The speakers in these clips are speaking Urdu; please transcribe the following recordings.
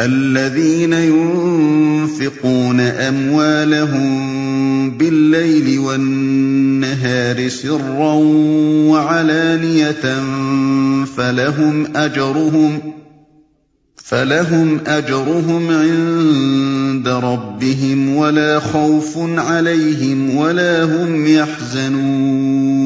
الذين ينفقون أموالهم بالليل والنهار سرا وعلانية فلهم أجرهم فلهم أجرهم عند ربهم ولا خوف عليهم ولا هم يحزنون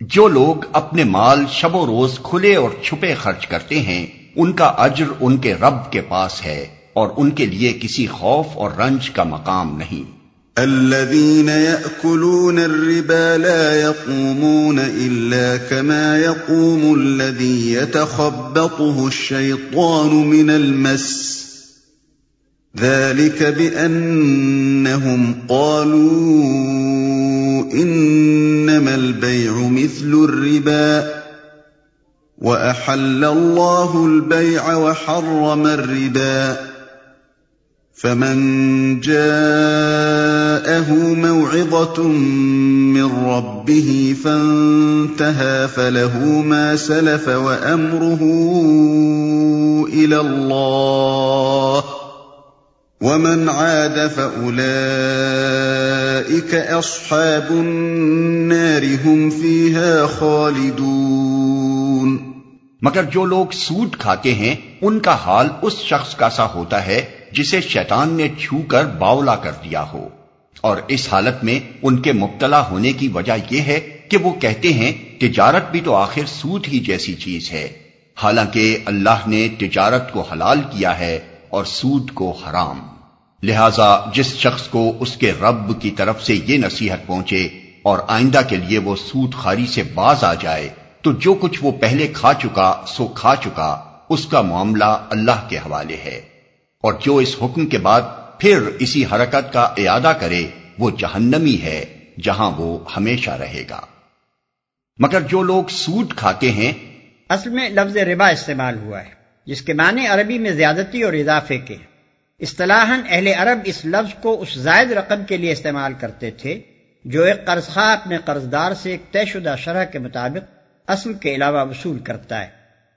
جو لوگ اپنے مال شب و روز کھلے اور چھپے خرچ کرتے ہیں ان کا اجر ان کے رب کے پاس ہے اور ان کے لیے کسی خوف اور رنج کا مقام نہیں۔ الذين يأكلون الربا لا يقومون إلا كما يقوم الذي يتخبطه الشيطان من المس۔ ذلك بأنهم قالوا إنما البيع مثل الربا۔ وَأَحَلَّ اللَّهُ الْبَيْعَ وَحَرَّمَ الرِّبَا فَمَنْ جَاءَهُ مَوْعِظَةٌ مِّن رَّبِّهِ فَانْتَهَى فَلَهُ مَا سَلَفَ وَأَمْرُهُ إِلَى اللَّهِ وَمَنْ عَادَ فَأُولَئِكَ أَصْحَابُ النَّارِ هُمْ فِيهَا خَالِدُونَ مگر جو لوگ سود کھاتے ہیں، ان کا حال اس شخص کا سا ہوتا ہے جسے شیطان نے چھو کر باولا کر دیا ہو۔ اور اس حالت میں ان کے مبتلا ہونے کی وجہ یہ ہے کہ وہ کہتے ہیں، تجارت بھی تو آخر سود ہی جیسی چیز ہے۔ حالانکہ اللہ نے تجارت کو حلال کیا ہے۔ اور سود کو حرام۔ لہذا جس شخص کو اس کے رب کی طرف سے یہ نصیحت پہنچے اور آئندہ کے لیے وہ سود خاری سے باز آ جائے، تو جو کچھ وہ پہلے کھا چکا سو کھا چکا، اس کا معاملہ اللہ کے حوالے ہے۔ اور جو اس حکم کے بعد پھر اسی حرکت کا اعادہ کرے، وہ جہنمی ہے، جہاں وہ ہمیشہ رہے گا۔ مگر جو لوگ سوٹ کھاتے ہیں، اصل میں لفظ ربا استعمال ہوا ہے۔ جس کے معنی عربی میں زیادتی اور اضافے کے۔ اصطلاح اہل عرب اس لفظ کو اس زائد رقم کے لیے استعمال کرتے تھے، جو ایک قرض خواہ اپنے قرضدار سے ایک طے شدہ شرح کے مطابق اصل کے علاوہ وصول کرتا ہے۔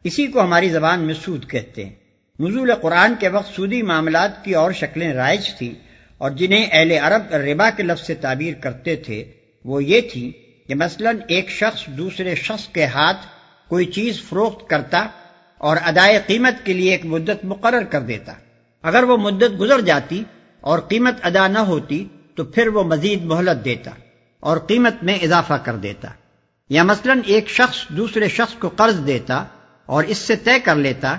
اسی کو ہماری زبان میں سود کہتے ہیں۔ نزول قرآن کے وقت سودی معاملات کی اور شکلیں رائج تھیں اور جنہیں اہل عرب ربا کے لفظ سے تعبیر کرتے تھے، وہ یہ تھی کہ مثلا ایک شخص دوسرے شخص کے ہاتھ کوئی چیز فروخت کرتا اور ادائے قیمت کے لیے ایک مدت مقرر کر دیتا۔ اگر وہ مدت گزر جاتی اور قیمت ادا نہ ہوتی تو پھر وہ مزید مہلت دیتا اور قیمت میں اضافہ کر دیتا۔ یا مثلا ایک شخص دوسرے شخص کو قرض دیتا اور اس سے طے کر لیتا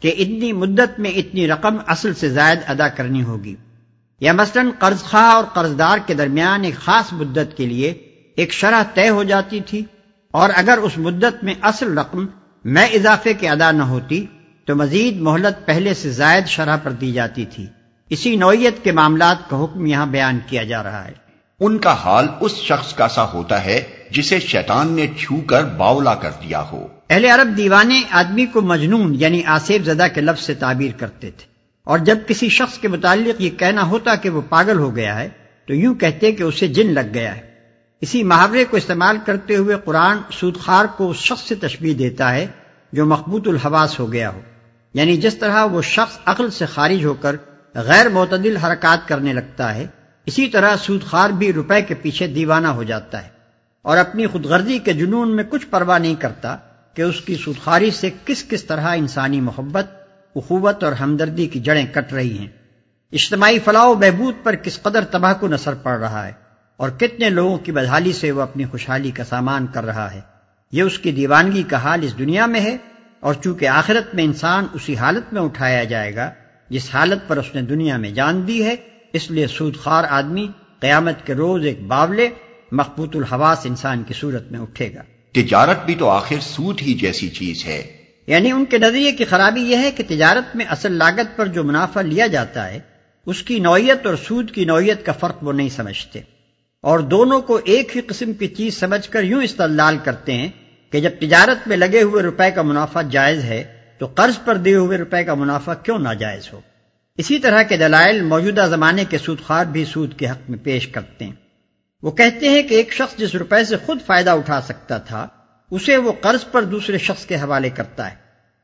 کہ اتنی مدت میں اتنی رقم اصل سے زائد ادا کرنی ہوگی۔ یا مثلا قرض خواہ اور قرض دار کے درمیان ایک خاص مدت کے لیے ایک شرح طے ہو جاتی تھی اور اگر اس مدت میں اصل رقم میں اضافے کے ادا نہ ہوتی تو مزید مہلت پہلے سے زائد شرح پر دی جاتی تھی۔ اسی نوعیت کے معاملات کا حکم یہاں بیان کیا جا رہا ہے۔ ان کا حال اس شخص کا سا ہوتا ہے جسے شیطان نے چھو کر باولا کر دیا ہو۔ اہل عرب دیوانے آدمی کو مجنون یعنی آصف زدہ کے لفظ سے تعبیر کرتے تھے۔ اور جب کسی شخص کے متعلق یہ کہنا ہوتا کہ وہ پاگل ہو گیا ہے تو یوں کہتے کہ اسے جن لگ گیا ہے۔ اسی محاورے کو استعمال کرتے ہوئے قرآن سودخار کو اس شخص سے تشبیح دیتا ہے جو مقبوط الحواس ہو گیا ہو۔ یعنی جس طرح وہ شخص عقل سے خارج ہو کر غیر معتدل حرکات کرنے لگتا ہے، اسی طرح سودخار بھی روپے کے پیچھے دیوانہ ہو جاتا ہے۔ اور اپنی خود غرضی کے جنون میں کچھ پرواہ نہیں کرتا کہ اس کی سودخاری سے کس کس طرح انسانی محبت، اخوت اور ہمدردی کی جڑیں کٹ رہی ہیں۔ اجتماعی فلاح و بہبود پر کس قدر تباہ کو نثر پڑ رہا ہے۔ اور کتنے لوگوں کی بدحالی سے وہ اپنی خوشحالی کا سامان کر رہا ہے۔ یہ اس کی دیوانگی کا حال اس دنیا میں ہے اور چونکہ آخرت میں انسان اسی حالت میں اٹھایا جائے گا جس حالت پر اس نے دنیا میں جان دی ہے اس لیے سود خار آدمی قیامت کے روز ایک باولے مقبوط الحواس انسان کی صورت میں اٹھے گا۔ تجارت بھی تو آخر سود ہی جیسی چیز ہے۔ یعنی ان کے نظریے کی خرابی یہ ہے کہ تجارت میں اصل لاگت پر جو منافع لیا جاتا ہے اس کی نوعیت اور سود کی نوعیت کا فرق وہ نہیں سمجھتے۔ اور دونوں کو ایک ہی قسم کی چیز سمجھ کر یوں استدلال کرتے ہیں کہ جب تجارت میں لگے ہوئے روپے کا منافع جائز ہے تو قرض پر دیے ہوئے روپے کا منافع کیوں ناجائز ہو؟ اسی طرح کے دلائل موجودہ زمانے کے سود خوار بھی سود کے حق میں پیش کرتے ہیں۔ وہ کہتے ہیں کہ ایک شخص جس روپے سے خود فائدہ اٹھا سکتا تھا، اسے وہ قرض پر دوسرے شخص کے حوالے کرتا ہے۔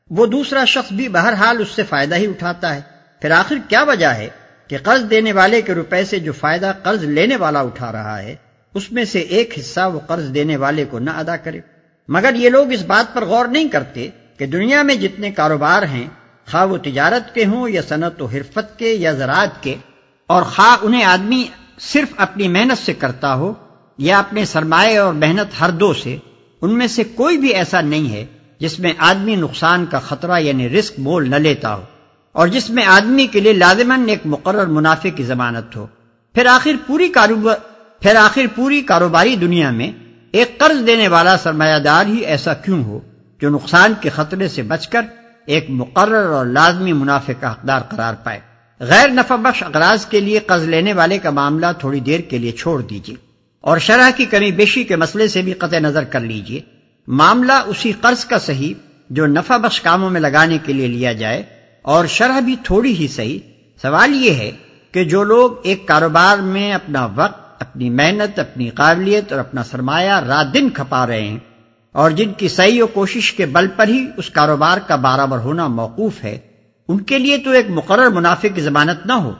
وہ دوسرا شخص بھی بہرحال اس سے فائدہ ہی اٹھاتا ہے۔ پھر آخر کیا وجہ ہے؟ کہ قرض دینے والے کے روپے سے جو فائدہ قرض لینے والا اٹھا رہا ہے، اس میں سے ایک حصہ وہ قرض دینے والے کو نہ ادا کرے۔ مگر یہ لوگ اس بات پر غور نہیں کرتے کہ دنیا میں جتنے کاروبار ہیں، خواہ وہ تجارت کے ہوں یا صنعت و حرفت کے یا زراعت کے، اور خواہ انہیں آدمی صرف اپنی محنت سے کرتا ہو یا اپنے سرمایہ اور محنت ہر دو سے، ان میں سے کوئی بھی ایسا نہیں ہے جس میں آدمی نقصان کا خطرہ یعنی رسک مول نہ لیتا ہو۔ اور جس میں آدمی کے لیے لازمن ایک مقرر منافع کی ضمانت ہو۔ پھر آخر پوری کاروبار پھر آخر پوری کاروباری دنیا میں ایک قرض دینے والا سرمایہ دار ہی ایسا کیوں ہو جو نقصان کے خطرے سے بچ کر ایک مقرر اور لازمی منافع کا حقدار قرار پائے؟ غیر نفع بخش اقراض کے لیے قرض لینے والے کا معاملہ تھوڑی دیر کے لیے چھوڑ دیجیے اور شرح کی کمی بیشی کے مسئلے سے بھی قطع نظر کر لیجیے معاملہ اسی قرض کا صحیح جو نفع بخش کاموں میں لگانے کے لیے لیا جائے اور شرح بھی تھوڑی ہی صحیح، سوال یہ ہے کہ جو لوگ ایک کاروبار میں اپنا وقت، اپنی محنت، اپنی قابلیت اور اپنا سرمایہ رات دن کھپا رہے ہیں، اور جن کی صحیح و کوشش کے بل پر ہی اس کاروبار کا برابر ہونا موقوف ہے، ان کے لیے تو ایک مقرر منافع کی ضمانت نہ ہو،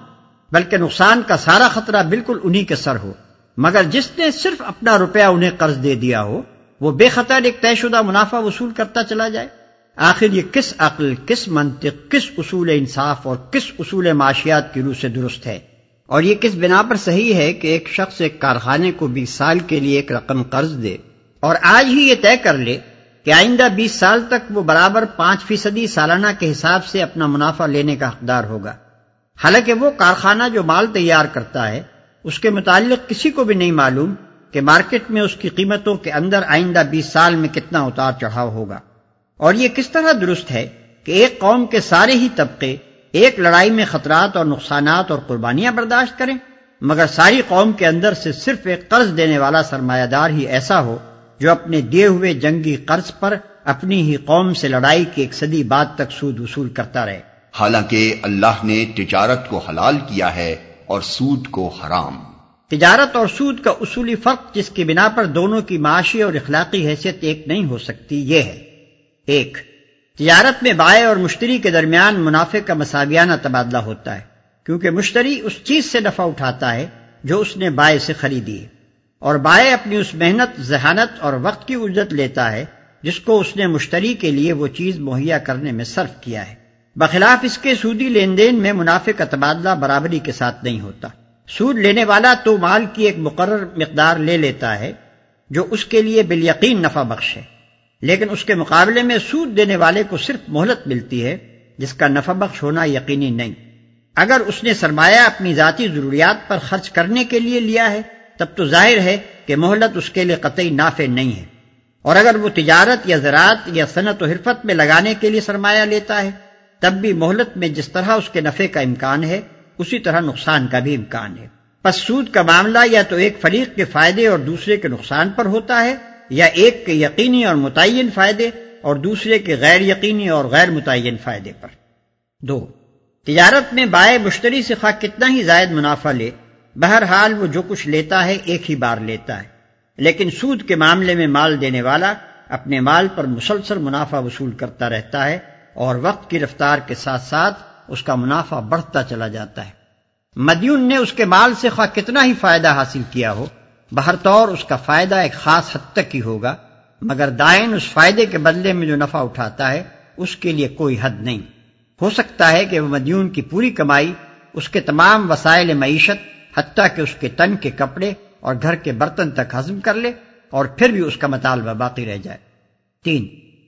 بلکہ نقصان کا سارا خطرہ بالکل انہی کے سر ہو۔ مگر جس نے صرف اپنا روپیہ انہیں قرض دے دیا ہو، وہ بے خطر ایک طے شدہ منافع وصول کرتا چلا جائے۔ آخر یہ کس عقل، کس منطق، کس اصول انصاف اور کس اصول معاشیات کی روح سے درست ہے؟ اور یہ کس بنا پر صحیح ہے کہ ایک شخص ایک کارخانے کو بیس سال کے لیے ایک رقم قرض دے اور آج ہی یہ طے کر لے کہ آئندہ بیس سال تک وہ برابر پانچ فیصدی سالانہ کے حساب سے اپنا منافع لینے کا حقدار ہوگا۔ حالانکہ وہ کارخانہ جو مال تیار کرتا ہے، اس کے متعلق کسی کو بھی نہیں معلوم کہ مارکیٹ میں اس کی قیمتوں کے اندر آئندہ بیس سال میں کتنا اتار چڑھاؤ ہوگا۔ اور یہ کس طرح درست ہے کہ ایک قوم کے سارے ہی طبقے ایک لڑائی میں خطرات اور نقصانات اور قربانیاں برداشت کریں مگر ساری قوم کے اندر سے صرف ایک قرض دینے والا سرمایہ دار ہی ایسا ہو جو اپنے دیے ہوئے جنگی قرض پر اپنی ہی قوم سے لڑائی کی ایک صدی بعد تک سود وصول کرتا رہے۔ حالانکہ اللہ نے تجارت کو حلال کیا ہے اور سود کو حرام۔ تجارت اور سود کا اصولی فرق جس کی بنا پر دونوں کی معاشی اور اخلاقی حیثیت ایک نہیں ہو سکتی یہ ہے۔ ایک، تجارت میں بائیں اور مشتری کے درمیان منافع کا مساویانہ تبادلہ ہوتا ہے، کیونکہ مشتری اس چیز سے نفع اٹھاتا ہے جو اس نے بائیں سے خریدی ہے۔ اور بائیں اپنی اس محنت، ذہانت اور وقت کی اجرت لیتا ہے، جس کو اس نے مشتری کے لیے وہ چیز مہیا کرنے میں صرف کیا ہے۔ بخلاف اس کے سودی لین دین میں منافع کا تبادلہ برابری کے ساتھ نہیں ہوتا۔ سود لینے والا تو مال کی ایک مقرر مقدار لے لیتا ہے، جو اس کے لیے بال یقین نفع بخش ہے۔ لیکن اس کے مقابلے میں سود دینے والے کو صرف مہلت ملتی ہے، جس کا نفع بخش ہونا یقینی نہیں۔ اگر اس نے سرمایہ اپنی ذاتی ضروریات پر خرچ کرنے کے لیے لیا ہے، تب تو ظاہر ہے کہ مہلت اس کے لیے قطعی نافع نہیں ہے۔ اور اگر وہ تجارت یا زراعت یا صنعت و حرفت میں لگانے کے لیے سرمایہ لیتا ہے، تب بھی مہلت میں جس طرح اس کے نفع کا امکان ہے، اسی طرح نقصان کا بھی امکان ہے۔ پس سود کا معاملہ یا تو ایک فریق کے فائدے اور دوسرے کے نقصان پر ہوتا ہے یا ایک کے یقینی اور متعین فائدے اور دوسرے کے غیر یقینی اور غیر متعین فائدے پر۔ دو، تجارت میں بائے مشتری سے خواہ کتنا ہی زائد منافع لے، بہرحال وہ جو کچھ لیتا ہے ایک ہی بار لیتا ہے۔ لیکن سود کے معاملے میں مال دینے والا اپنے مال پر مسلسل منافع وصول کرتا رہتا ہے اور وقت کی رفتار کے ساتھ ساتھ اس کا منافع بڑھتا چلا جاتا ہے۔ مدیون نے اس کے مال سے خواہ کتنا ہی فائدہ حاصل کیا ہو بہر طور اس کا فائدہ ایک خاص حد تک ہی ہوگا، مگر دائن اس فائدے کے بدلے میں جو نفع اٹھاتا ہے، اس کے لیے کوئی حد نہیں۔ ہو سکتا ہے کہ وہ مدیون کی پوری کمائی، اس کے تمام وسائل معیشت، حتیٰ کہ اس کے تن کے کپڑے اور گھر کے برتن تک ہضم کر لے اور پھر بھی اس کا مطالبہ باقی رہ جائے۔ تین،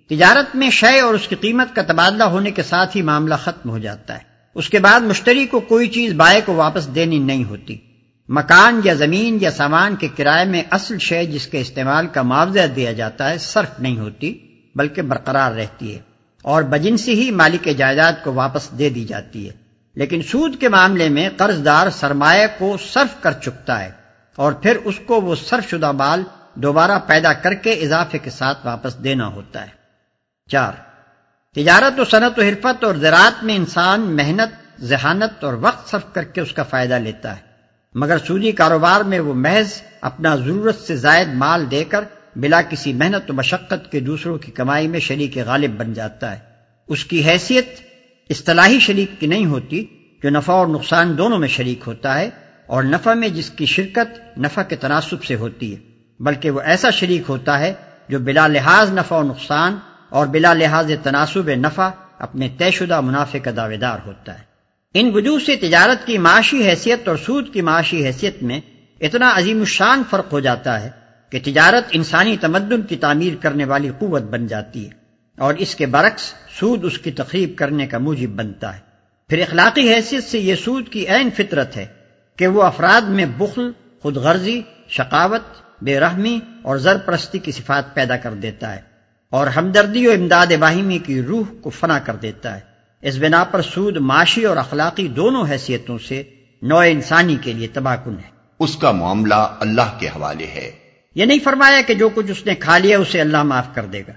تجارت میں شے اور اس کی قیمت کا تبادلہ ہونے کے ساتھ ہی معاملہ ختم ہو جاتا ہے۔ اس کے بعد مشتری کو کوئی چیز بائے کو واپس دینی نہیں ہوتی۔ مکان یا زمین یا سامان کے کرائے میں اصل شے جس کے استعمال کا معاوضہ دیا جاتا ہے صرف نہیں ہوتی، بلکہ برقرار رہتی ہے اور بجنسی ہی مالک جائیداد کو واپس دے دی جاتی ہے۔ لیکن سود کے معاملے میں قرض دار سرمایہ کو صرف کر چکتا ہے اور پھر اس کو وہ صرف شدہ بال دوبارہ پیدا کر کے اضافے کے ساتھ واپس دینا ہوتا ہے۔ چار، تجارت و صنعت و حرفت اور زراعت میں انسان محنت، ذہانت اور وقت صرف کر کے اس کا فائدہ لیتا ہے۔ مگر سودی کاروبار میں وہ محض اپنا ضرورت سے زائد مال دے کر بلا کسی محنت و مشقت کے دوسروں کی کمائی میں شریک غالب بن جاتا ہے۔ اس کی حیثیت اصطلاحی شریک کی نہیں ہوتی، جو نفع اور نقصان دونوں میں شریک ہوتا ہے، اور نفع میں جس کی شرکت نفع کے تناسب سے ہوتی ہے۔ بلکہ وہ ایسا شریک ہوتا ہے جو بلا لحاظ نفع و نقصان اور بلا لحاظ تناسب نفع اپنے طے شدہ منافع کا دعوے دار ہوتا ہے۔ ان وجوہ سے تجارت کی معاشی حیثیت اور سود کی معاشی حیثیت میں اتنا عظیم الشان فرق ہو جاتا ہے کہ تجارت انسانی تمدن کی تعمیر کرنے والی قوت بن جاتی ہے اور اس کے برعکس سود اس کی تقریب کرنے کا موجب بنتا ہے۔ پھر اخلاقی حیثیت سے یہ سود کی عین فطرت ہے کہ وہ افراد میں بخل خود غرضی شقاوت، بے رحمی اور زر پرستی کی صفات پیدا کر دیتا ہے اور ہمدردی و امداد باہمی کی روح کو فنا کر دیتا ہے۔ اس بنا پر سود معاشی اور اخلاقی دونوں حیثیتوں سے نو انسانی کے لیے تباہ کن ہے۔ اس کا معاملہ اللہ کے حوالے ہے۔ یہ نہیں فرمایا کہ جو کچھ اس نے کھا لیا اسے اللہ معاف کر دے گا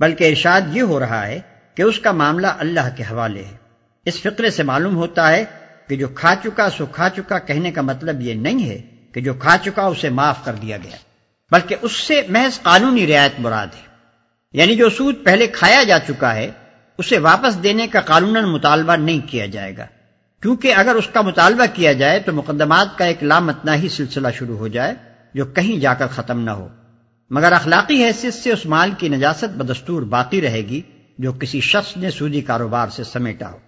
بلکہ ارشاد یہ ہو رہا ہے کہ اس کا معاملہ اللہ کے حوالے ہے۔ اس فقرے سے معلوم ہوتا ہے کہ جو کھا چکا سو کھا چکا کہنے کا مطلب یہ نہیں ہے کہ جو کھا چکا اسے معاف کر دیا گیا بلکہ اس سے محض قانونی رعایت مراد ہے۔ یعنی جو سود پہلے کھایا جا چکا ہے اسے واپس دینے کا قانون مطالبہ نہیں کیا جائے گا۔ کیونکہ اگر اس کا مطالبہ کیا جائے تو مقدمات کا ایک لامتنا ہی سلسلہ شروع ہو جائے جو کہیں جا کر ختم نہ ہو۔ مگر اخلاقی حیثیت سے اس مال کی نجاست بدستور باقی رہے گی جو کسی شخص نے سودی کاروبار سے سمیٹا ہو۔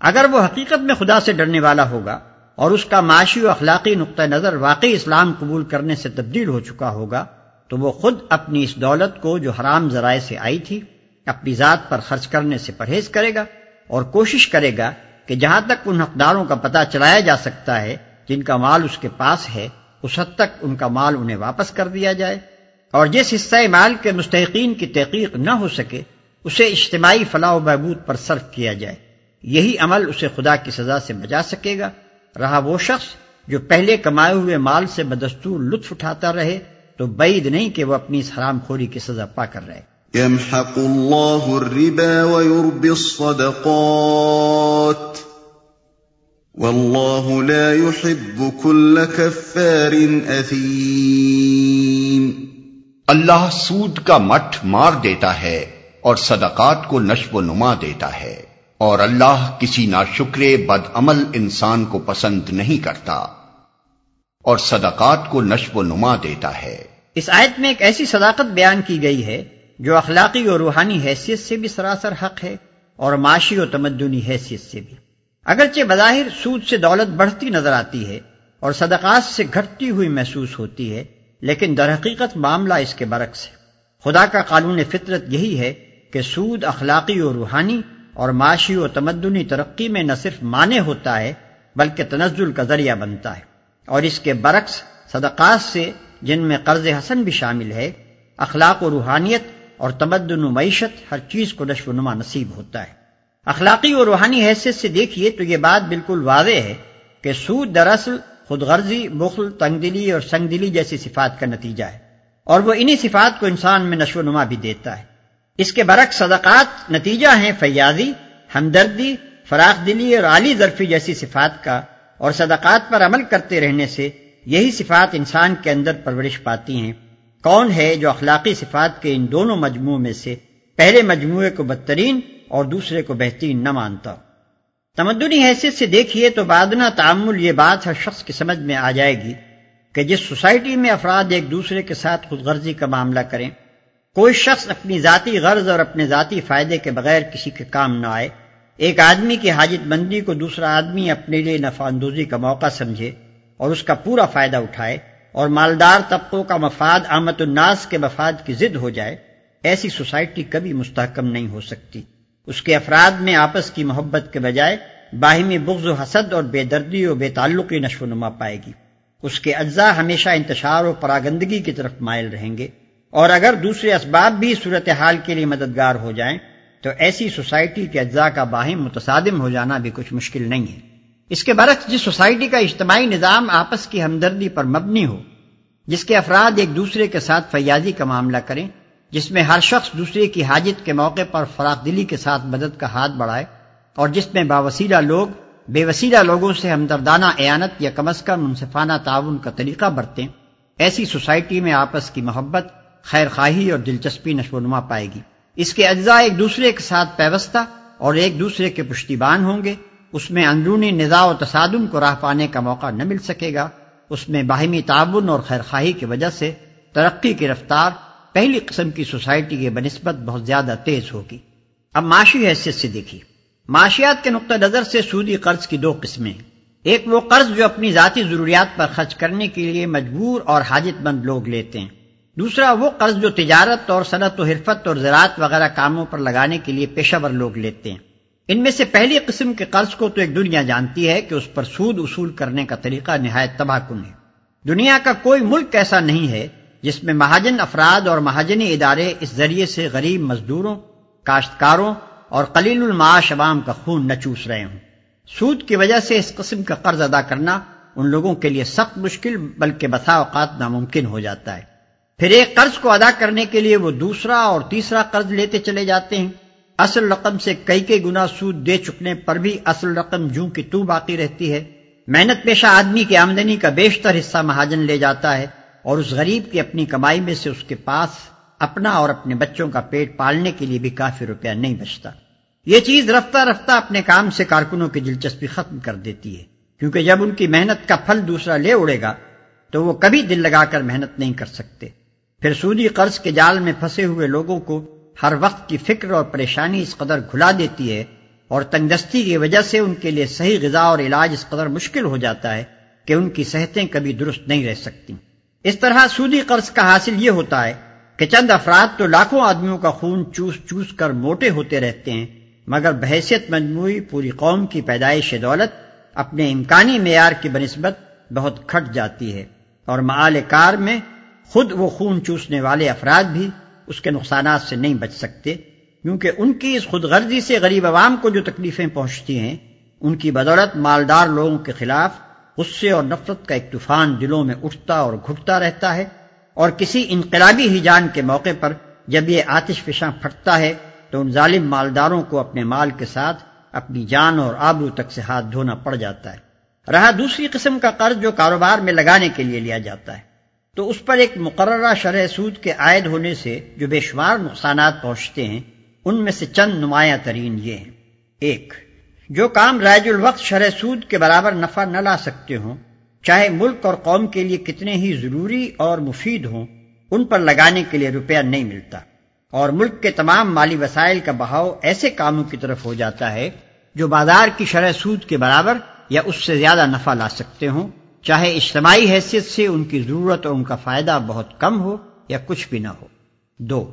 اگر وہ حقیقت میں خدا سے ڈرنے والا ہوگا اور اس کا معاشی و اخلاقی نقطۂ نظر واقعی اسلام قبول کرنے سے تبدیل ہو چکا ہوگا تو وہ خود اپنی اس دولت کو جو حرام ذرائع سے آئی تھی اپنی ذات پر خرچ کرنے سے پرہیز کرے گا اور کوشش کرے گا کہ جہاں تک ان حقداروں کا پتہ چلایا جا سکتا ہے جن کا مال اس کے پاس ہے، اس حد تک ان کا مال انہیں واپس کر دیا جائے۔ اور جس حصہ مال کے مستحقین کی تحقیق نہ ہو سکے، اسے اجتماعی فلاح و بہبود پر صرف کیا جائے۔ یہی عمل اسے خدا کی سزا سے بچا سکے گا۔ رہا وہ شخص جو پہلے کمائے ہوئے مال سے بدستور لطف اٹھاتا رہے، تو بعید نہیں کہ وہ اپنی اس حرام خوری کی سزا پا کر رہے۔ يمحق الله الربا ويربي الصدقات والله لا يحب كل كفار أثيم اللہ سود کا مٹھ مار دیتا ہے اور صدقات کو نشو و نما دیتا ہے اور اللہ کسی ناشکرے بد عمل انسان کو پسند نہیں کرتا اور صدقات کو نشو و نما دیتا ہے۔ اس آیت میں ایک ایسی صداقت بیان کی گئی ہے جو اخلاقی اور روحانی حیثیت سے بھی سراسر حق ہے اور معاشی و تمدنی حیثیت سے بھی۔ اگرچہ بظاہر سود سے دولت بڑھتی نظر آتی ہے اور صدقات سے گھٹتی ہوئی محسوس ہوتی ہے، لیکن در حقیقت معاملہ اس کے برعکس ہے۔ خدا کا قانون فطرت یہی ہے کہ سود اخلاقی و روحانی اور معاشی و تمدنی ترقی میں نہ صرف معنی ہوتا ہے، بلکہ تنزل کا ذریعہ بنتا ہے۔ اور اس کے برعکس صدقات سے جن میں قرض حسن بھی شامل ہے، اخلاق و روحانیت اور تمدن و معیشت ہر چیز کو نشو و نما نصیب ہوتا ہے۔ اخلاقی و روحانی حیثیت سے دیکھیے تو یہ بات بالکل واضح ہے کہ سود دراصل خود غرضی بخل تنگ دلی اور سنگ دلی جیسی صفات کا نتیجہ ہے اور وہ انہی صفات کو انسان میں نشو و نما بھی دیتا ہے۔ اس کے برعکس صدقات نتیجہ ہیں فیاضی، ہمدردی فراخ دلی اور عالی ظرفی جیسی صفات کا اور صدقات پر عمل کرتے رہنے سے یہی صفات انسان کے اندر پرورش پاتی ہیں۔ کون ہے جو اخلاقی صفات کے ان دونوں مجموعوں میں سے پہلے مجموعے کو بدترین اور دوسرے کو بہترین نہ مانتا؟ تمدنی حیثیت سے دیکھیے تو بادنا تعمل یہ بات ہر شخص کی سمجھ میں آ جائے گی کہ جس سوسائٹی میں افراد ایک دوسرے کے ساتھ خود غرضی کا معاملہ کریں، کوئی شخص اپنی ذاتی غرض اور اپنے ذاتی فائدے کے بغیر کسی کے کام نہ آئے، ایک آدمی کی حاجت بندی کو دوسرا آدمی اپنے لیے نفع اندوزی کا موقع سمجھے اور اس کا پورا فائدہ اٹھائے اور مالدار طبقوں کا مفاد آمد الناس کے مفاد کی ضد ہو جائے، ایسی سوسائٹی کبھی مستحکم نہیں ہو سکتی۔ اس کے افراد میں آپس کی محبت کے بجائے باہمی بغض و حسد اور بے دردی و بے تعلقی نشو و نما پائے گی۔ اس کے اجزاء ہمیشہ انتشار و پراگندگی کی طرف مائل رہیں گے۔ اور اگر دوسرے اسباب بھی صورتحال کے لیے مددگار ہو جائیں، تو ایسی سوسائٹی کے اجزاء کا باہم متصادم ہو جانا بھی کچھ مشکل نہیں ہے۔ اس کے برعکس جس سوسائٹی کا اجتماعی نظام آپس کی ہمدردی پر مبنی ہو، جس کے افراد ایک دوسرے کے ساتھ فیاضی کا معاملہ کریں، جس میں ہر شخص دوسرے کی حاجت کے موقع پر فراق دلی کے ساتھ مدد کا ہاتھ بڑھائے اور جس میں باوسیلہ لوگ، بے وسیلہ لوگوں سے ہمدردانہ اعانت یا کم از کم منصفانہ تعاون کا طریقہ برتیں، ایسی سوسائٹی میں آپس کی محبت، خیر خواہی اور دلچسپی نشو و نما پائے گی۔ اس کے اجزاء ایک دوسرے کے ساتھ پیوستہ اور ایک دوسرے کے پشتیبان ہوں گے۔ اس میں اندرونی نظا و تصادم کو راہ پانے کا موقع نہ مل سکے گا۔ اس میں باہمی تعاون اور خیرخواہی کی وجہ سے ترقی کی رفتار پہلی قسم کی سوسائٹی کے بنسبت بہت زیادہ تیز ہوگی۔ اب معاشی حیثیت سے دیکھیے۔ معاشیات کے نقطہ نظر سے سودی قرض کی دو قسمیں۔ ایک وہ قرض جو اپنی ذاتی ضروریات پر خرچ کرنے کے لیے مجبور اور حاجت مند لوگ لیتے ہیں۔ دوسرا وہ قرض جو تجارت اور صنعت و حرفت اور زراعت وغیرہ کاموں پر لگانے کے لیے پیشہ ور لوگ لیتے ہیں۔ ان میں سے پہلی قسم کے قرض کو تو ایک دنیا جانتی ہے کہ اس پر سود اصول کرنے کا طریقہ نہایت تباہ کن ہے۔ دنیا کا کوئی ملک ایسا نہیں ہے جس میں مہاجن افراد اور مہاجنی ادارے اس ذریعے سے غریب مزدوروں، کاشتکاروں اور قلیل المعاش عوام کا خون نہ چوس رہے ہوں۔ سود کی وجہ سے اس قسم کا قرض ادا کرنا ان لوگوں کے لیے سخت مشکل بلکہ بسا اوقات ناممکن ہو جاتا ہے۔ پھر ایک قرض کو ادا کرنے کے لیے وہ دوسرا اور تیسرا قرض لیتے چلے جاتے ہیں۔ اصل رقم سے کئی کئی گنا سود دے چکنے پر بھی اصل رقم جوں کی تو باقی رہتی ہے۔ محنت پیشہ آدمی کی آمدنی کا بیشتر حصہ مہاجن لے جاتا ہے اور اس غریب کی اپنی کمائی میں سے اس کے پاس اپنا اور اپنے بچوں کا پیٹ پالنے کے لیے بھی کافی روپیہ نہیں بچتا۔ یہ چیز رفتہ رفتہ اپنے کام سے کارکنوں کی دلچسپی ختم کر دیتی ہے۔ کیونکہ جب ان کی محنت کا پھل دوسرا لے اڑے گا تو وہ کبھی دل لگا کر محنت نہیں کر سکتے۔ پھر سودی قرض کے جال میں پھنسے ہوئے لوگوں کو ہر وقت کی فکر اور پریشانی اس قدر گھلا دیتی ہے اور تنگستی کی وجہ سے ان کے لیے صحیح غذا اور علاج اس قدر مشکل ہو جاتا ہے کہ ان کی صحتیں کبھی درست نہیں رہ سکتی۔ اس طرح سودی قرض کا حاصل یہ ہوتا ہے کہ چند افراد تو لاکھوں آدمیوں کا خون چوس چوس کر موٹے ہوتے رہتے ہیں، مگر بحیثیت مجموعی پوری قوم کی پیدائش دولت اپنے امکانی معیار کی بنسبت بہت کھٹ جاتی ہے اور معال کار میں خود وہ خون چوسنے والے افراد بھی اس کے نقصانات سے نہیں بچ سکتے، کیونکہ ان کی اس خود غرضی سے غریب عوام کو جو تکلیفیں پہنچتی ہیں، ان کی بدولت مالدار لوگوں کے خلاف غصے اور نفرت کا ایک طوفان دلوں میں اٹھتا اور گھٹتا رہتا ہے، اور کسی انقلابی ہی جان کے موقع پر جب یہ آتش فشاں پھٹتا ہے، تو ان ظالم مالداروں کو اپنے مال کے ساتھ اپنی جان اور آبرو تک سے ہاتھ دھونا پڑ جاتا ہے۔ رہا دوسری قسم کا قرض جو کاروبار میں لگانے کے لیے لیا جاتا ہے۔ تو اس پر ایک مقررہ شرح سود کے عائد ہونے سے جو بے شمار نقصانات پہنچتے ہیں، ان میں سے چند نمایاں ترین یہ ہیں۔ ایک، جو کام رائج الوقت شرح سود کے برابر نفع نہ لا سکتے ہوں، چاہے ملک اور قوم کے لیے کتنے ہی ضروری اور مفید ہوں، ان پر لگانے کے لیے روپیہ نہیں ملتا۔ اور ملک کے تمام مالی وسائل کا بہاؤ ایسے کاموں کی طرف ہو جاتا ہے جو بازار کی شرح سود کے برابر یا اس سے زیادہ نفع لا سکتے ہوں چاہے اجتماعی حیثیت سے ان کی ضرورت اور ان کا فائدہ بہت کم ہو یا کچھ بھی نہ ہو۔ دو،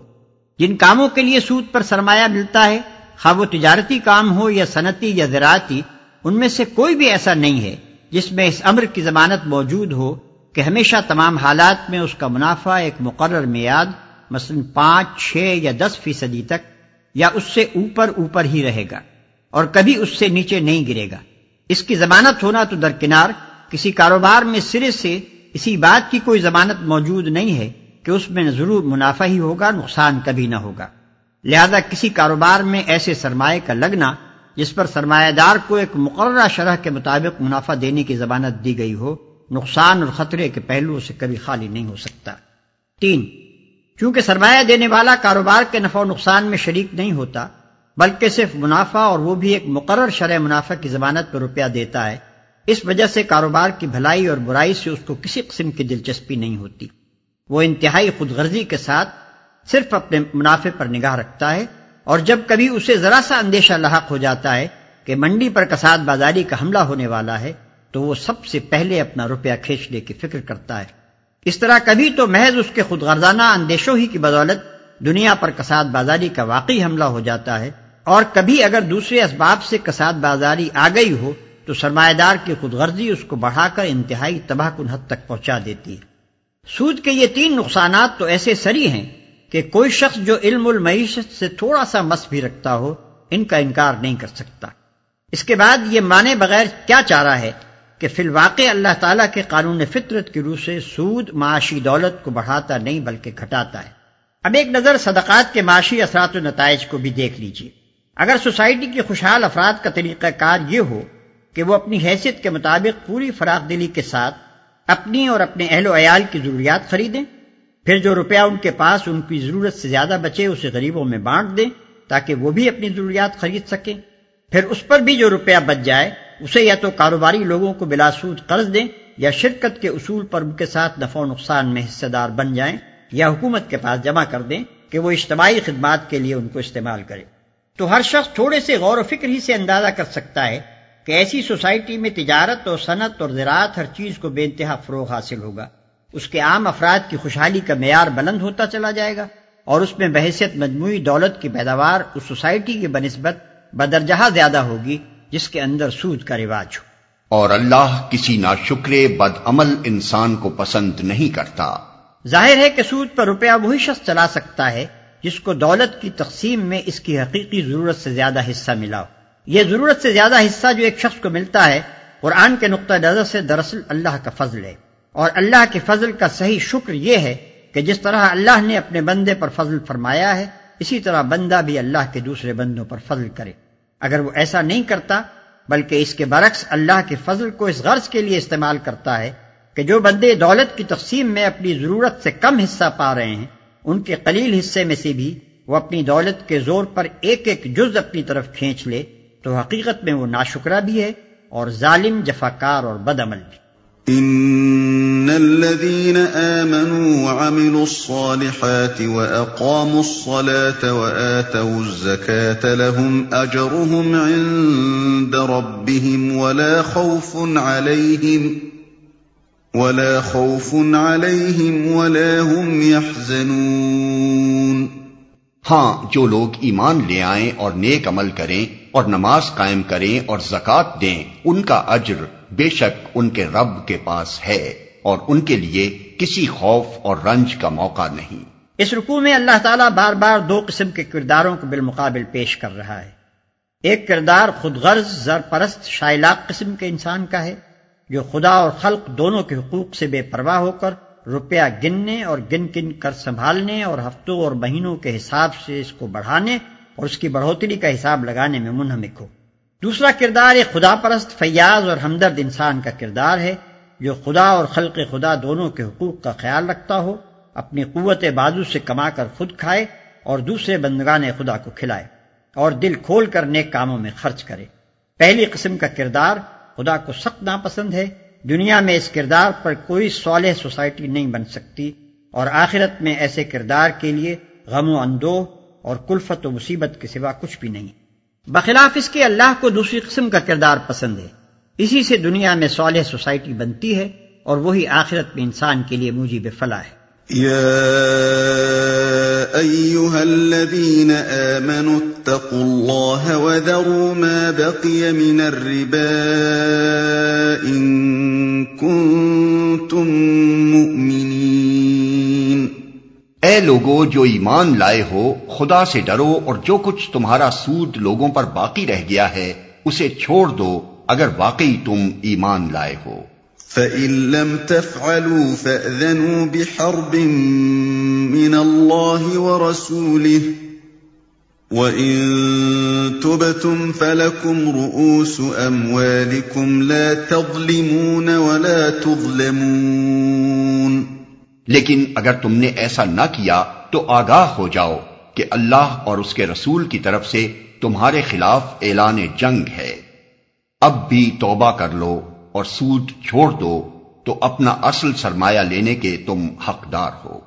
جن کاموں کے لیے سود پر سرمایہ ملتا ہے، خواہ وہ تجارتی کام ہو یا صنعتی یا زراعتی، ان میں سے کوئی بھی ایسا نہیں ہے جس میں اس امر کی ضمانت موجود ہو کہ ہمیشہ تمام حالات میں اس کا منافع ایک مقرر میاد مثلا پانچ، چھ یا دس فیصدی تک، یا اس سے اوپر اوپر ہی رہے گا اور کبھی اس سے نیچے نہیں گرے گا۔ اس کی ضمانت ہونا تو درکنار کسی کاروبار میں سرے سے اسی بات کی کوئی ضمانت موجود نہیں ہے کہ اس میں ضرور منافع ہی ہوگا، نقصان کبھی نہ ہوگا۔ لہذا کسی کاروبار میں ایسے سرمایہ کا لگنا، جس پر سرمایہ دار کو ایک مقررہ شرح کے مطابق منافع دینے کی ضمانت دی گئی ہو، نقصان اور خطرے کے پہلوؤں سے کبھی خالی نہیں ہو سکتا۔ تین، چونکہ سرمایہ دینے والا کاروبار کے نفع و نقصان میں شریک نہیں ہوتا، بلکہ صرف منافع اور وہ بھی ایک مقرر شرح منافع کی ضمانت پر روپیہ دیتا ہے۔ اس وجہ سے کاروبار کی بھلائی اور برائی سے اس کو کسی قسم کی دلچسپی نہیں ہوتی۔ وہ انتہائی خود غرضی کے ساتھ صرف اپنے منافع پر نگاہ رکھتا ہے اور جب کبھی اسے ذرا سا اندیشہ لاحق ہو جاتا ہے کہ منڈی پر کساد بازاری کا حملہ ہونے والا ہے، تو وہ سب سے پہلے اپنا روپیہ کھینچنے کی فکر کرتا ہے۔ اس طرح کبھی تو محض اس کے خود غرضانہ اندیشوں ہی کی بدولت دنیا پر کساد بازاری کا واقعی حملہ ہو جاتا ہے اور کبھی اگر دوسرے اسباب سے کساد بازاری آ گئی ہو تو سرمایہ دار کی خود غرضی اس کو بڑھا کر انتہائی تباہ کن حد تک پہنچا دیتی ہے۔ سود کے یہ تین نقصانات تو ایسے سری ہیں کہ کوئی شخص جو علم المعیشت سے تھوڑا سا مس بھی رکھتا ہو، ان کا انکار نہیں کر سکتا۔ اس کے بعد یہ مانے بغیر کیا چاہ رہا ہے کہ فی الواقع اللہ تعالیٰ کے قانون فطرت کی روح سے سود، معاشی دولت کو بڑھاتا نہیں بلکہ گھٹاتا ہے۔ اب ایک نظر صدقات کے معاشی اثرات و نتائج کو بھی دیکھ لیجیے اگر سوسائٹی کی خوشحال افراد کا طریقہ کار یہ ہو کہ وہ اپنی حیثیت کے مطابق پوری فراغ دلی کے ساتھ اپنی اور اپنے اہل و عیال کی ضروریات خریدیں، پھر جو روپیہ ان کے پاس ان کی ضرورت سے زیادہ بچے اسے غریبوں میں بانٹ دیں تاکہ وہ بھی اپنی ضروریات خرید سکیں۔ پھر اس پر بھی جو روپیہ بچ جائے، اسے یا تو کاروباری لوگوں کو بلا سود قرض دیں یا شرکت کے اصول پر ان کے ساتھ نفع و نقصان میں حصے دار بن جائیں یا حکومت کے پاس جمع کر دیں کہ وہ اجتماعی خدمات کے لیے ان کو استعمال کرے۔ تو ہر شخص تھوڑے سے غور و فکر ہی سے اندازہ کر سکتا ہے کہ ایسی سوسائٹی میں تجارت اور صنعت اور زراعت ہر چیز کو بے انتہا فروغ حاصل ہوگا۔ اس کے عام افراد کی خوشحالی کا معیار بلند ہوتا چلا جائے گا اور اس میں بحثیت مجموعی دولت کی پیداوار اس سوسائٹی کی بنسبت بدرجہ زیادہ ہوگی جس کے اندر سود کا رواج ہو۔ اور اللہ کسی نا بد عمل انسان کو پسند نہیں کرتا۔ ظاہر ہے کہ سود پر روپیہ وہی شخص چلا سکتا ہے جس کو دولت کی تقسیم میں اس کی حقیقی ضرورت سے زیادہ حصہ ملا ہو۔ یہ ضرورت سے زیادہ حصہ جو ایک شخص کو ملتا ہے، قرآن کے نقطۂ نظر سے دراصل اللہ کا فضل ہے۔ اور اللہ کے فضل کا صحیح شکر یہ ہے کہ جس طرح اللہ نے اپنے بندے پر فضل فرمایا ہے، اسی طرح بندہ بھی اللہ کے دوسرے بندوں پر فضل کرے۔ اگر وہ ایسا نہیں کرتا، بلکہ اس کے برعکس اللہ کے فضل کو اس غرض کے لیے استعمال کرتا ہے کہ جو بندے دولت کی تقسیم میں اپنی ضرورت سے کم حصہ پا رہے ہیں، ان کے قلیل حصے میں سے بھی وہ اپنی دولت کے زور پر ایک ایک جز اپنی طرف کھینچ لے۔ تو حقیقت میں وہ ناشکرہ بھی ہے اور ظالم جفاکار اور بد عمل بھی۔ ان الذين امنوا وعملوا الصالحات واقاموا الصلاه واتوا الزكاه لهم اجرهم عند ربهم ولا خوف عليهم ولا خوف عليهم ولا هم يحزنون ہاں جو لوگ ایمان لے آئیں اور نیک عمل کریں اور نماز قائم کریں اور زکات دیں، ان کا اجر بے شک ان کے رب کے پاس ہے اور ان کے لیے کسی خوف اور رنج کا موقع نہیں۔ اس رکوع میں اللہ تعالیٰ بار بار دو قسم کے کرداروں کو بالمقابل پیش کر رہا ہے۔ ایک کردار خود غرض، زر پرست شائلاق قسم کے انسان کا ہے، جو خدا اور خلق دونوں کے حقوق سے بے پرواہ ہو کر روپیہ گننے اور گن گن کر سنبھالنے اور ہفتوں اور مہینوں کے حساب سے اس کو بڑھانے اور اس کی بڑھوتری کا حساب لگانے میں منہمک ہو۔ دوسرا کردار ایک خدا پرست، فیاض اور ہمدرد انسان کا کردار ہے، جو خدا اور خلق خدا دونوں کے حقوق کا خیال رکھتا ہو، اپنی قوت بازو سے کما کر خود کھائے اور دوسرے بندگان خدا کو کھلائے اور دل کھول کر نیک کاموں میں خرچ کرے۔ پہلی قسم کا کردار خدا کو سخت ناپسند ہے۔ دنیا میں اس کردار پر کوئی صالح سوسائٹی نہیں بن سکتی اور آخرت میں ایسے کردار کے لیے غم و اندوہ اور کلفت و مصیبت کے سوا کچھ بھی نہیں۔ بخلاف اس کے اللہ کو دوسری قسم کا کردار پسند ہے۔ اسی سے دنیا میں صالح سوسائٹی بنتی ہے اور وہی آخرت میں انسان کے لیے موجب فلاح ہے۔ الذين اتقوا الله وذروا ما بقي من الربا كنتم مؤمنين اے لوگو، جو ایمان لائے ہو، خدا سے ڈرو اور جو کچھ تمہارا سود لوگوں پر باقی رہ گیا ہے، اسے چھوڑ دو اگر واقعی تم ایمان لائے ہو۔ فَإِن لَّمْ تَفْعَلُوا فَأْذَنُوا بِحَرْبٍ مِّنَ اللَّهِ وَرَسُولِهِ وَإِن تُبْتُمْ فَلَكُمْ رُؤُوسُ أَمْوَالِكُمْ لَا تَظْلِمُونَ وَلَا تُظْلَمُونَ لیکن اگر تم نے ایسا نہ کیا تو آگاہ ہو جاؤ کہ اللہ اور اس کے رسول کی طرف سے تمہارے خلاف اعلان جنگ ہے۔ اب بھی توبہ کر لو اور سود چھوڑ دو تو اپنا اصل سرمایہ لینے کے تم حقدار ہو۔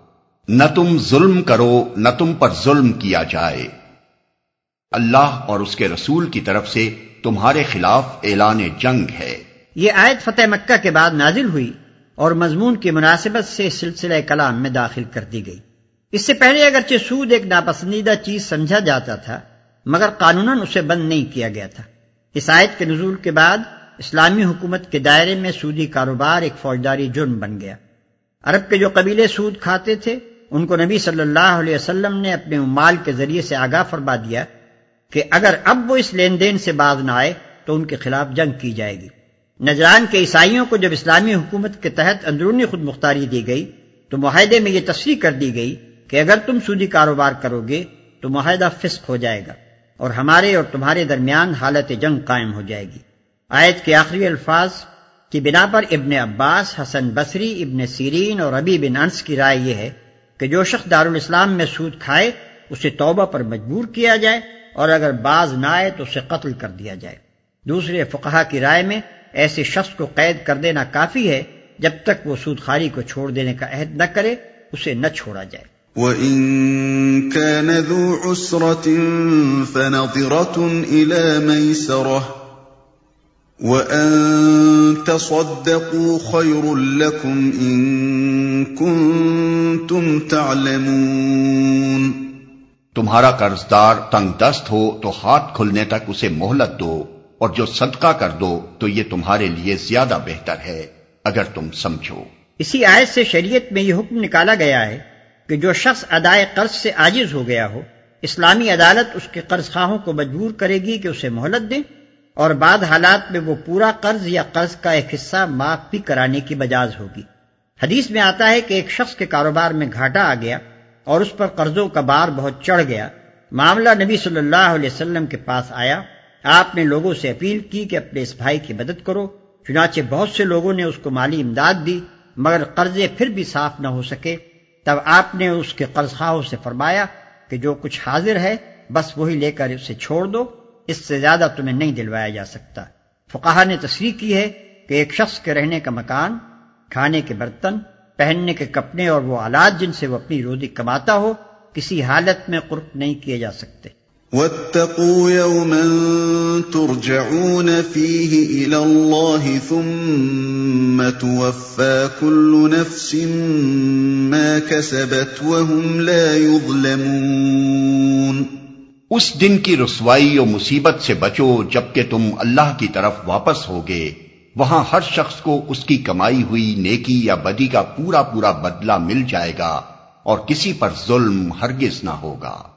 نہ تم ظلم کرو، نہ تم پر ظلم کیا جائے۔ اللہ اور اس کے رسول کی طرف سے تمہارے خلاف اعلان جنگ ہے۔ یہ آیت فتح مکہ کے بعد نازل ہوئی۔ اور مضمون کی مناسبت سے سلسلہ کلام میں داخل کر دی گئی۔ اس سے پہلے اگرچہ سود ایک ناپسندیدہ چیز سمجھا جاتا تھا، مگر قانون اسے بند نہیں کیا گیا تھا۔ اس آیت کے نزول کے بعد اسلامی حکومت کے دائرے میں سودی کاروبار ایک فوجداری جرم بن گیا۔ عرب کے جو قبیلے سود کھاتے تھے، ان کو نبی صلی اللہ علیہ وسلم نے اپنے مال کے ذریعے سے آگاہ فرما دیا کہ اگر اب وہ اس لین دین سے باز نہ آئے تو ان کے خلاف جنگ کی جائے گی۔ نجران کے عیسائیوں کو جب اسلامی حکومت کے تحت اندرونی خود مختاری دی گئی، تو معاہدے میں یہ تصریح کر دی گئی کہ اگر تم سودی کاروبار کرو گے، تو معاہدہ فسق ہو جائے گا اور ہمارے اور تمہارے درمیان حالت جنگ قائم ہو جائے گی۔ آیت کے آخری الفاظ کی بنا پر ابن عباس، حسن بصری، ابن سیرین اور ابی بن انس کی رائے یہ ہے کہ جو شخص دارالاسلام میں سود کھائے، اسے توبہ پر مجبور کیا جائے اور اگر باز نہ آئے تو اسے قتل کر دیا جائے۔ دوسرے فقہا کی رائے میں ایسے شخص کو قید کر دینا کافی ہے جب تک وہ سود خاری کو چھوڑ دینے کا عہد نہ کرے اسے نہ چھوڑا جائے۔ وَإِن كَانَ ذُو عُسْرَةٍ فَنَظِرَةٌ إِلَى مَيْسَرَةٍ وَأَن تَصَدَّقُوا خَيْرٌ لَكُمْ إِن كُنتُمْ تَعْلَمُونَ۔ تمہارا قرضدار تنگ دست ہو تو ہاتھ کھلنے تک اسے مہلت دو۔ اور جو صدقہ کر دو تو یہ تمہارے لیے زیادہ بہتر ہے، اگر تم سمجھو۔ اسی آیت سے شریعت میں یہ حکم نکالا گیا ہے کہ جو شخص ادائے قرض سے عاجز ہو گیا ہو، اسلامی عدالت اس کے قرض خواہوں کو مجبور کرے گی کہ اسے مہلت دے اور بعد حالات میں وہ پورا قرض یا قرض کا ایک حصہ معاف بھی کرانے کی بجاز ہوگی۔ حدیث میں آتا ہے کہ ایک شخص کے کاروبار میں گھاٹا آ گیا اور اس پر قرضوں کا بار بہت چڑھ گیا۔ معاملہ نبی صلی اللہ علیہ وسلم کے پاس آیا۔ آپ نے لوگوں سے اپیل کی کہ اپنے اس بھائی کی مدد کرو، چنانچہ بہت سے لوگوں نے اس کو مالی امداد دی، مگر قرضے پھر بھی صاف نہ ہو سکے۔ تب آپ نے اس کے قرض خواہوں سے فرمایا کہ جو کچھ حاضر ہے، بس وہی لے کر اسے چھوڑ دو، اس سے زیادہ تمہیں نہیں دلوایا جا سکتا۔ فقاہ نے تصریح کی ہے کہ ایک شخص کے رہنے کا مکان، کھانے کے برتن، پہننے کے کپڑے اور وہ آلات جن سے وہ اپنی روزی کماتا ہو، کسی حالت میں قرب نہیں کیے جا سکتے۔ واتقوا يوما ترجعون فيه الى الله ثم توفى كل نفس ما كسبت وهم لا يظلمون. اس دن کی رسوائی و مصیبت سے بچو جبکہ تم اللہ کی طرف واپس ہوگے۔ وہاں ہر شخص کو اس کی کمائی ہوئی نیکی یا بدی کا پورا پورا بدلہ مل جائے گا اور کسی پر ظلم ہرگز نہ ہوگا۔